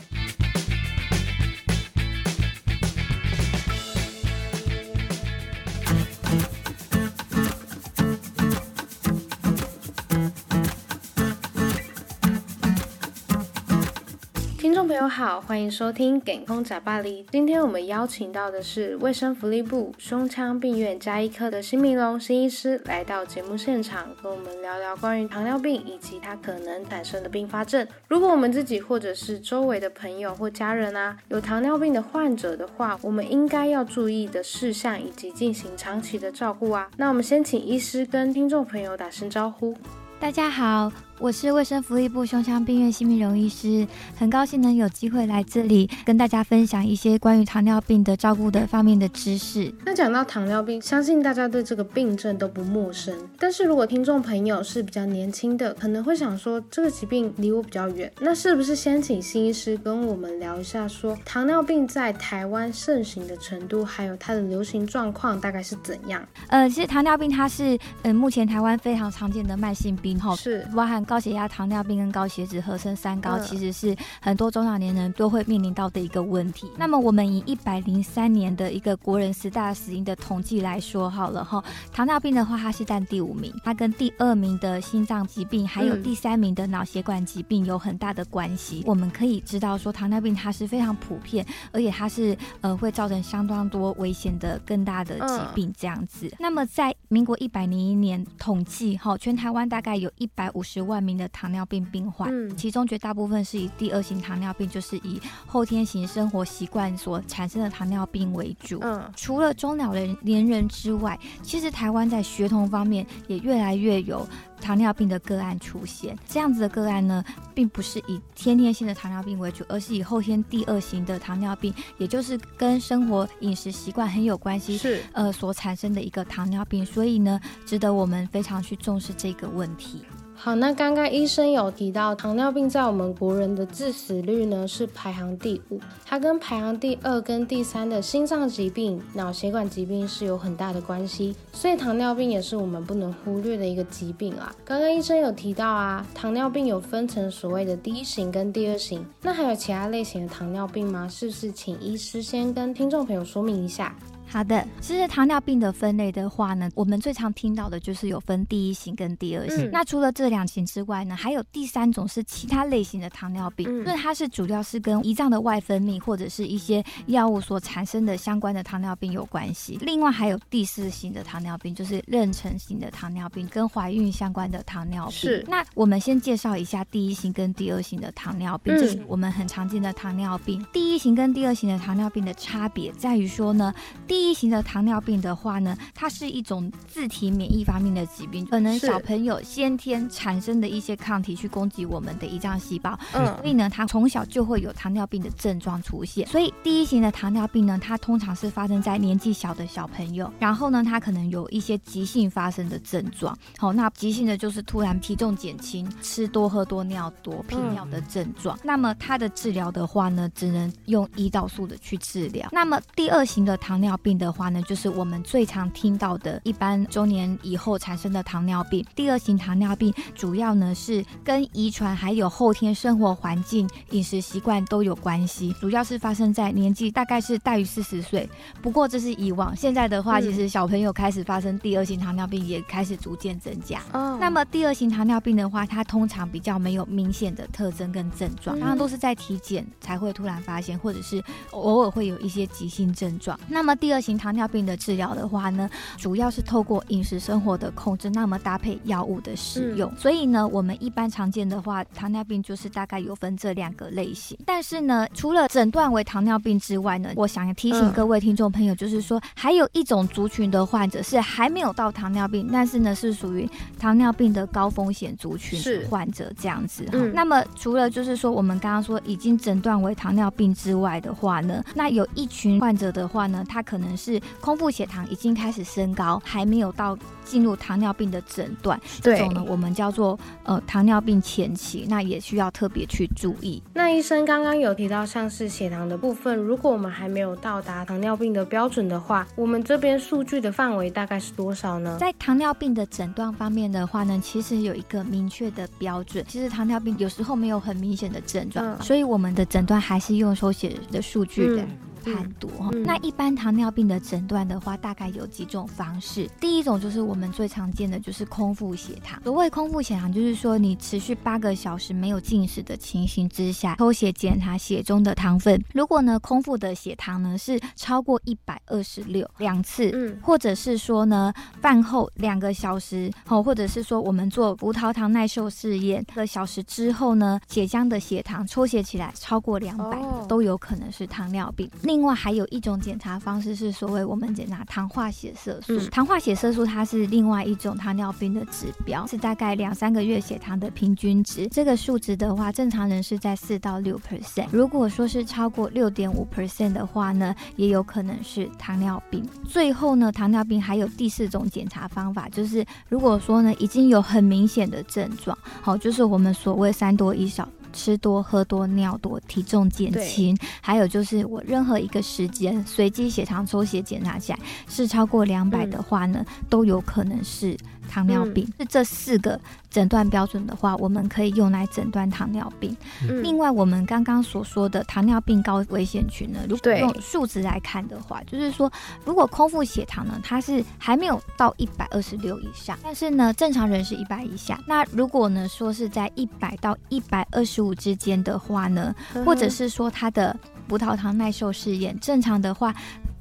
友好，欢迎收听《健康假巴黎》。今天我们邀请到的是卫生福利部胸腔病院加医科的辛明龙辛医师来到节目现场，跟我们聊聊关于糖尿病以及它可能产生的并发症。如果我们自己或者是周围的朋友或家人啊有糖尿病的患者的话，我们应该要注意的事项以及进行长期的照顾啊。那我们先请医师跟听众朋友打声招呼。大家好，我是卫生福利部胸腔病院辛明荣医师，很高兴能有机会来这里跟大家分享一些关于糖尿病的照顾的方面的知识。那讲到糖尿病，相信大家对这个病症都不陌生。但是如果听众朋友是比较年轻的，可能会想说这个疾病离我比较远，那是不是先请新医师跟我们聊一下，说糖尿病在台湾盛行的程度，还有它的流行状况大概是怎样？呃，其实糖尿病它是呃目前台湾非常常见的慢性病哈，是包含高血压、糖尿病跟高血脂合成三高，嗯其实是很多中老年人都会面临到的一个问题。那么我们以一百零三年的一个国人十大死因的统计来说好了哈，糖尿病的话它是占第五名，它跟第二名的心脏疾病还有嗯第三名的脑血管疾病有很大的关系。我们可以知道说糖尿病它是非常普遍，而且它是呃会造成相当多危险的更大的疾病这样子。那么在民国一百零一年统计哈，全台湾大概有一百五十万名的糖尿病病患，嗯其中绝大部分是以第二型糖尿病，就是以后天型生活习惯所产生的糖尿病为主。嗯除了中老人年人之外，其实台湾在学童方面也越来越有糖尿病的个案出现。这样子的个案呢，并不是以先天性的糖尿病为主，而是以后天第二型的糖尿病，也就是跟生活饮食习惯很有关系。是呃，所产生的一个糖尿病，所以呢，值得我们非常去重视这个问题。好，那刚刚医生有提到，糖尿病在我们国人的致死率呢是排行第五，它跟排行第二跟第三的心脏疾病、脑血管疾病是有很大的关系，所以糖尿病也是我们不能忽略的一个疾病啦。刚刚医生有提到啊，糖尿病有分成所谓的第一型跟第二型，那还有其他类型的糖尿病吗？是不是请医师先跟听众朋友说明一下？好的，其实糖尿病的分类的话呢，我们最常听到的就是有分第一型跟第二型。嗯那除了这两型之外呢，还有第三种是其他类型的糖尿病，嗯就是它是主要是跟胰脏的外分泌或者是一些药物所产生的相关的糖尿病有关系。另外还有第四型的糖尿病，就是妊娠型的糖尿病，跟怀孕相关的糖尿病。是那我们先介绍一下第一型跟第二型的糖尿病，嗯这是我们很常见的糖尿病。第一型跟第二型的糖尿病的差别在于说呢，第一型的糖尿病的话呢，它是一种自体免疫方面的疾病，可能小朋友先天产生的一些抗体去攻击我们的胰脏细胞，嗯所以呢，他从小就会有糖尿病的症状出现。所以第一型的糖尿病呢，它通常是发生在年纪小的小朋友，然后呢，他可能有一些急性发生的症状。好，那急性的就是突然体重减轻、吃多喝多、尿多、频尿的症状。那么它的治疗的话呢，只能用胰岛素的去治疗。那么第二型的糖尿病的话呢，就是我们最常听到的，一般中年以后产生的糖尿病。第二型糖尿病主要呢是跟遗传还有后天生活环境、饮食习惯都有关系，主要是发生在年纪大概是大于四十岁。不过这是以往，现在的话，嗯其实小朋友开始发生第二型糖尿病也开始逐渐增加。哦那么第二型糖尿病的话，它通常比较没有明显的特征跟症状，嗯通常都是在体检才会突然发现，或者是偶尔会有一些急性症状。那么第二型糖尿病的治疗的话呢，主要是透过饮食生活的控制，那么搭配药物的使用。所以呢，我们一般常见的话，糖尿病就是大概有分这两个类型。但是呢，除了诊断为糖尿病之外呢，我想提醒嗯各位听众朋友，就是说还有一种族群的患者是还没有到糖尿病，但是呢是属于糖尿病的高风险族群是患者这样子。嗯那么除了就是说我们刚刚说已经诊断为糖尿病之外的话呢，那有一群患者的话呢，他可能是空腹血糖已经开始升高，还没有到进入糖尿病的诊断，这对种呢我们叫做呃糖尿病前期，那也需要特别去注意。那医生刚刚有提到像是血糖的部分，如果我们还没有到达糖尿病的标准的话，我们这边数据的范围大概是多少呢？在糖尿病的诊断方面的话呢，其实有一个明确的标准。其实糖尿病有时候没有很明显的症状，嗯所以我们的诊断还是用手写的数据的嗯判读哈、嗯那一般糖尿病的诊断的话，大概有几种方式。第一种就是我们最常见的，就是空腹血糖。所谓空腹血糖，就是说你持续八个小时没有进食的情形之下，抽血检查血中的糖分。如果呢空腹的血糖呢是超过一百二十六两次，嗯或者是说呢，饭后两个小时哦，或者是说我们做葡萄糖耐受试验，一个小时之后呢，血浆的血糖抽血起来超过两百、哦都有可能是糖尿病。另外还有一种检查方式是所谓我们检查糖化血色素，嗯糖化血色素它是另外一种糖尿病的指标，是大概两三个月血糖的平均值。这个数值的话，正常人是在四到六 percent，如果说是超过六点五 percent 的话呢，也有可能是糖尿病。最后呢，糖尿病还有第四种检查方法，就是如果说呢已经有很明显的症状，好，就是我们所谓三多一少。吃多、喝多、尿多、体重减轻，还有就是我任何一个时间随机血糖抽血检查起来是超过两百的话呢，都有可能是糖尿病。是这四个诊断标准的话，我们可以用来诊断糖尿病。嗯另外，我们刚刚所说的糖尿病高危险群呢，如果用数值来看的话，就是说，如果空腹血糖呢，它是还没有到一百二十六以上，但是呢，正常人是一百以下。那如果呢说是在一百到一百二十五之间的话呢，嗯或者是说它的葡萄糖耐受试验正常的话，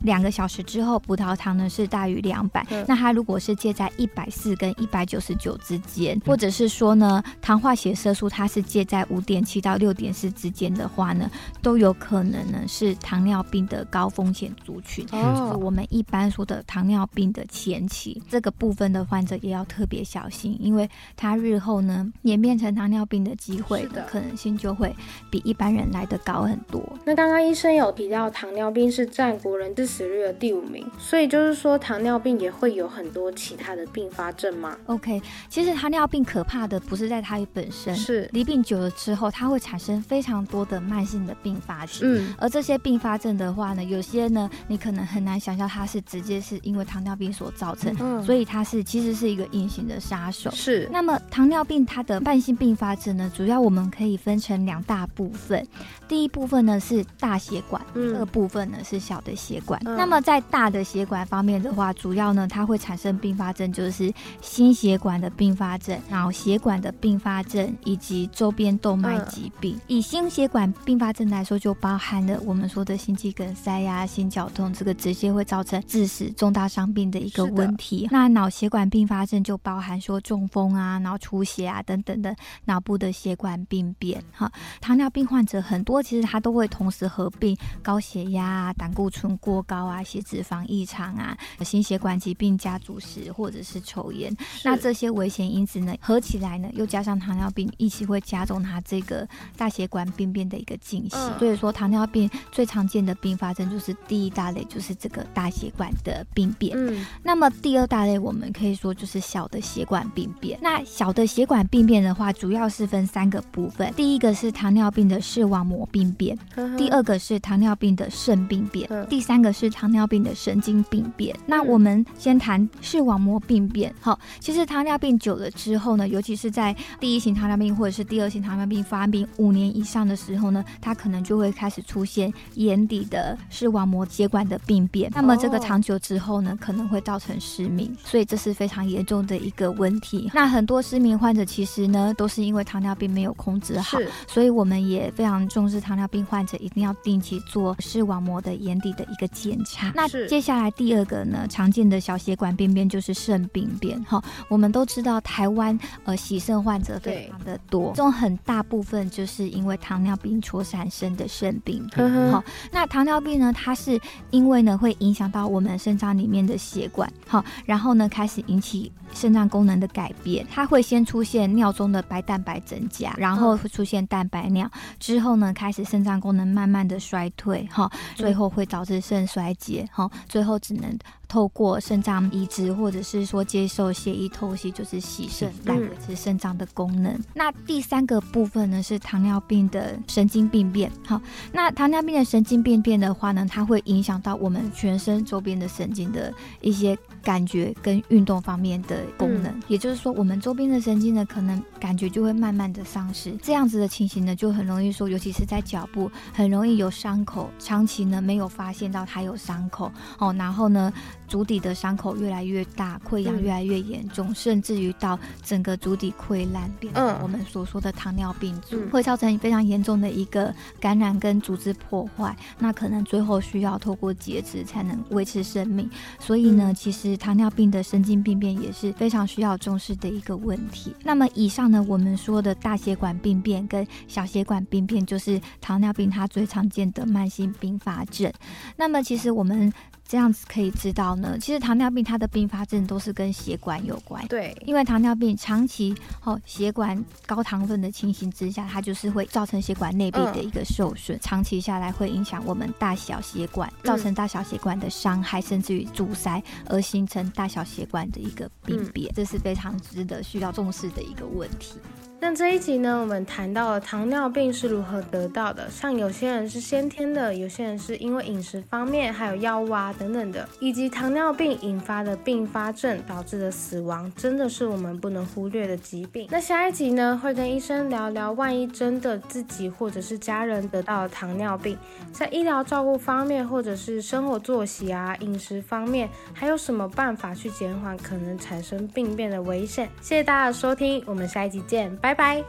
两个小时之后葡萄糖呢是大于两百、嗯那它如果是介在一百四跟一百九十九之间，或者是说呢糖化血色素它是介在五点七到六点四之间的话呢，都有可能呢是糖尿病的高风险族群。就是哦，我们一般说的糖尿病的前期，这个部分的患者也要特别小心，因为他日后呢演变成糖尿病的机会的可能性就会比一般人来的高很多。那刚刚医生有提到糖尿病是占国人致死率的第五名，所以就是说糖尿病也会有很多其他的并发症吗？OK，其实糖尿病可怕的不是在它本身，是，离病久了之后，它会产生非常多的慢性的并发症。嗯，而这些并发症的话呢，有些呢，你可能很难想象它是直接是因为糖尿病所造成，嗯所以它是其实是一个隐形的杀手。是，那么糖尿病它的慢性并发症呢，主要我们可以分成两大部分。第一部分呢是大血管，嗯、这个，部分呢是小的血管。管。那么在大的血管方面的话，主要呢它会产生并发症，就是心血管的并发症、脑血管的并发症以及周边动脉疾病。以心血管并发症来说，就包含了我们说的心肌梗塞呀、心绞痛，这个直接会造成致死、重大伤病的一个问题。那脑血管并发症就包含说中风啊、脑出血啊等等的脑部的血管病变。哈，糖尿病患者很多，其实他都会同时合并高血压啊、胆固醇过高啊、血脂肪异常啊、心血管疾病、家族史或者是抽烟。那这些危险因子呢，合起来呢，又加上糖尿病，一起会加重它这个大血管病变的一个进行。所以说，糖尿病最常见的并发症就是第一大类，就是这个大血管的病变。嗯，那么第二大类，我们可以说就是小的血管病变。那小的血管病变的话，主要是分三个部分。第一个是糖尿病的视网膜病变，第二个是糖尿病的肾病变，第三个是糖尿病的神经病变。那我们先谈视网膜病变。好，其实糖尿病久了之后呢，尤其是在第一型糖尿病或者是第二型糖尿病发病五年以上的时候呢，它可能就会开始出现眼底的视网膜血管的病变。那么这个长久之后呢，可能会造成失明，所以这是非常严重的一个问题。那很多失明患者其实呢，都是因为糖尿病没有控制好，所以我们也非常重视糖尿病患者一定要定期做视网膜的眼底的一个检查。那接下来第二个呢，常见的小血管病变就是肾病变。哈，我们都知道台湾呃洗肾患者非常的多，这种很大部分就是因为糖尿病所产生的肾病变。好，那糖尿病呢，它是因为呢会影响到我们肾脏里面的血管，好，然后呢开始引起肾脏功能的改变，它会先出现尿中的白蛋白增加，然后会出现蛋白尿，之后呢开始肾脏功能慢慢的衰退，哈，最后会导致肾衰竭，哈，最后只能。透过肾脏移植，或者是说接受血液透析，就是洗肾来维持肾脏的功能。那第三个部分呢，是糖尿病的神经病变。好，那糖尿病的神经病变的话呢，它会影响到我们全身周边的神经的一些感觉跟运动方面的功能。也就是说，我们周边的神经呢，可能感觉就会慢慢的丧失。这样子的情形呢，就很容易说，尤其是在脚部，很容易有伤口，长期呢没有发现到它有伤口哦，然后呢。足底的伤口越来越大，溃疡越来越严重，甚至于到整个足底溃烂，变成我们所说的糖尿病足，会造成非常严重的一个感染跟组织破坏。那可能最后需要透过截肢才能维持生命。所以呢，其实糖尿病的神经病变也是非常需要重视的一个问题。那么以上呢，我们说的大血管病变跟小血管病变，就是糖尿病它最常见的慢性并发症。那么其实我们。这样子可以知道呢，其实糖尿病它的并发症都是跟血管有关。对，因为糖尿病长期哦血管高糖分的情形之下，它就是会造成血管内壁的一个受损，长期下来会影响我们大小血管，造成大小血管的伤害，甚至于阻塞，而形成大小血管的一个病变，这是非常值得需要重视的一个问题。那这一集呢，我们谈到了糖尿病是如何得到的，像有些人是先天的，有些人是因为饮食方面，还有药物啊等等的，以及糖尿病引发的并发症导致的死亡，真的是我们不能忽略的疾病。那下一集呢，会跟医生聊聊，万一真的自己或者是家人得到了糖尿病，在医疗照顾方面，或者是生活作息啊、饮食方面，还有什么办法去减缓可能产生病变的危险？谢谢大家的收听，我们下一集见，拜。拜拜。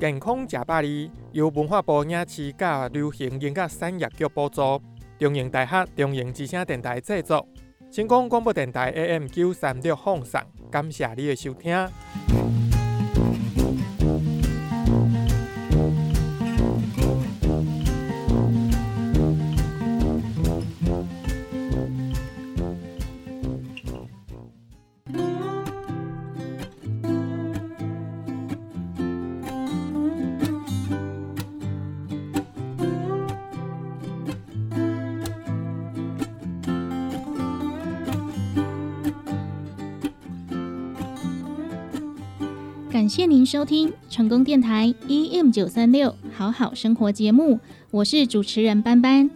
健康食百里由文化部影视甲流行音乐产业局补助，中营大学中营之声电台制作，成功广播电台 AM 九三六放送，感谢你的收听。收听成功电台 EM 九三六好好生活节目，我是主持人班班。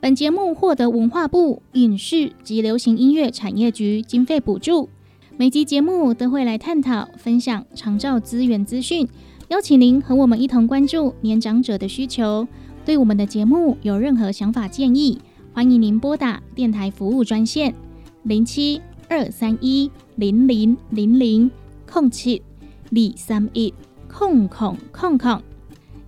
本节目获得文化部影视及流行音乐产业局经费补助。每集节目都会来探讨、分享长照资源资讯，邀请您和我们一同关注年长者的需求。对我们的节目有任何想法建议，欢迎您拨打电台服务专线零七二三一零零零零空七二三一空空空空。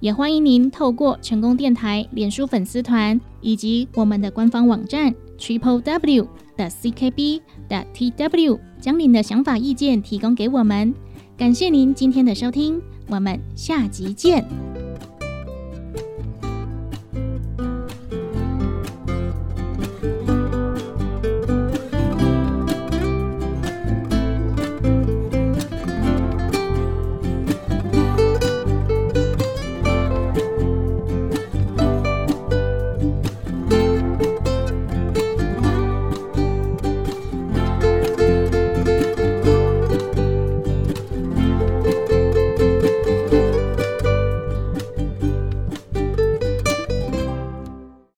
也欢迎您透过成功电台脸书粉丝团以及我们的官方网站 triple w 的 ckb 的 tw。将您的想法、意见提供给我们，感谢您今天的收听，我们下集见。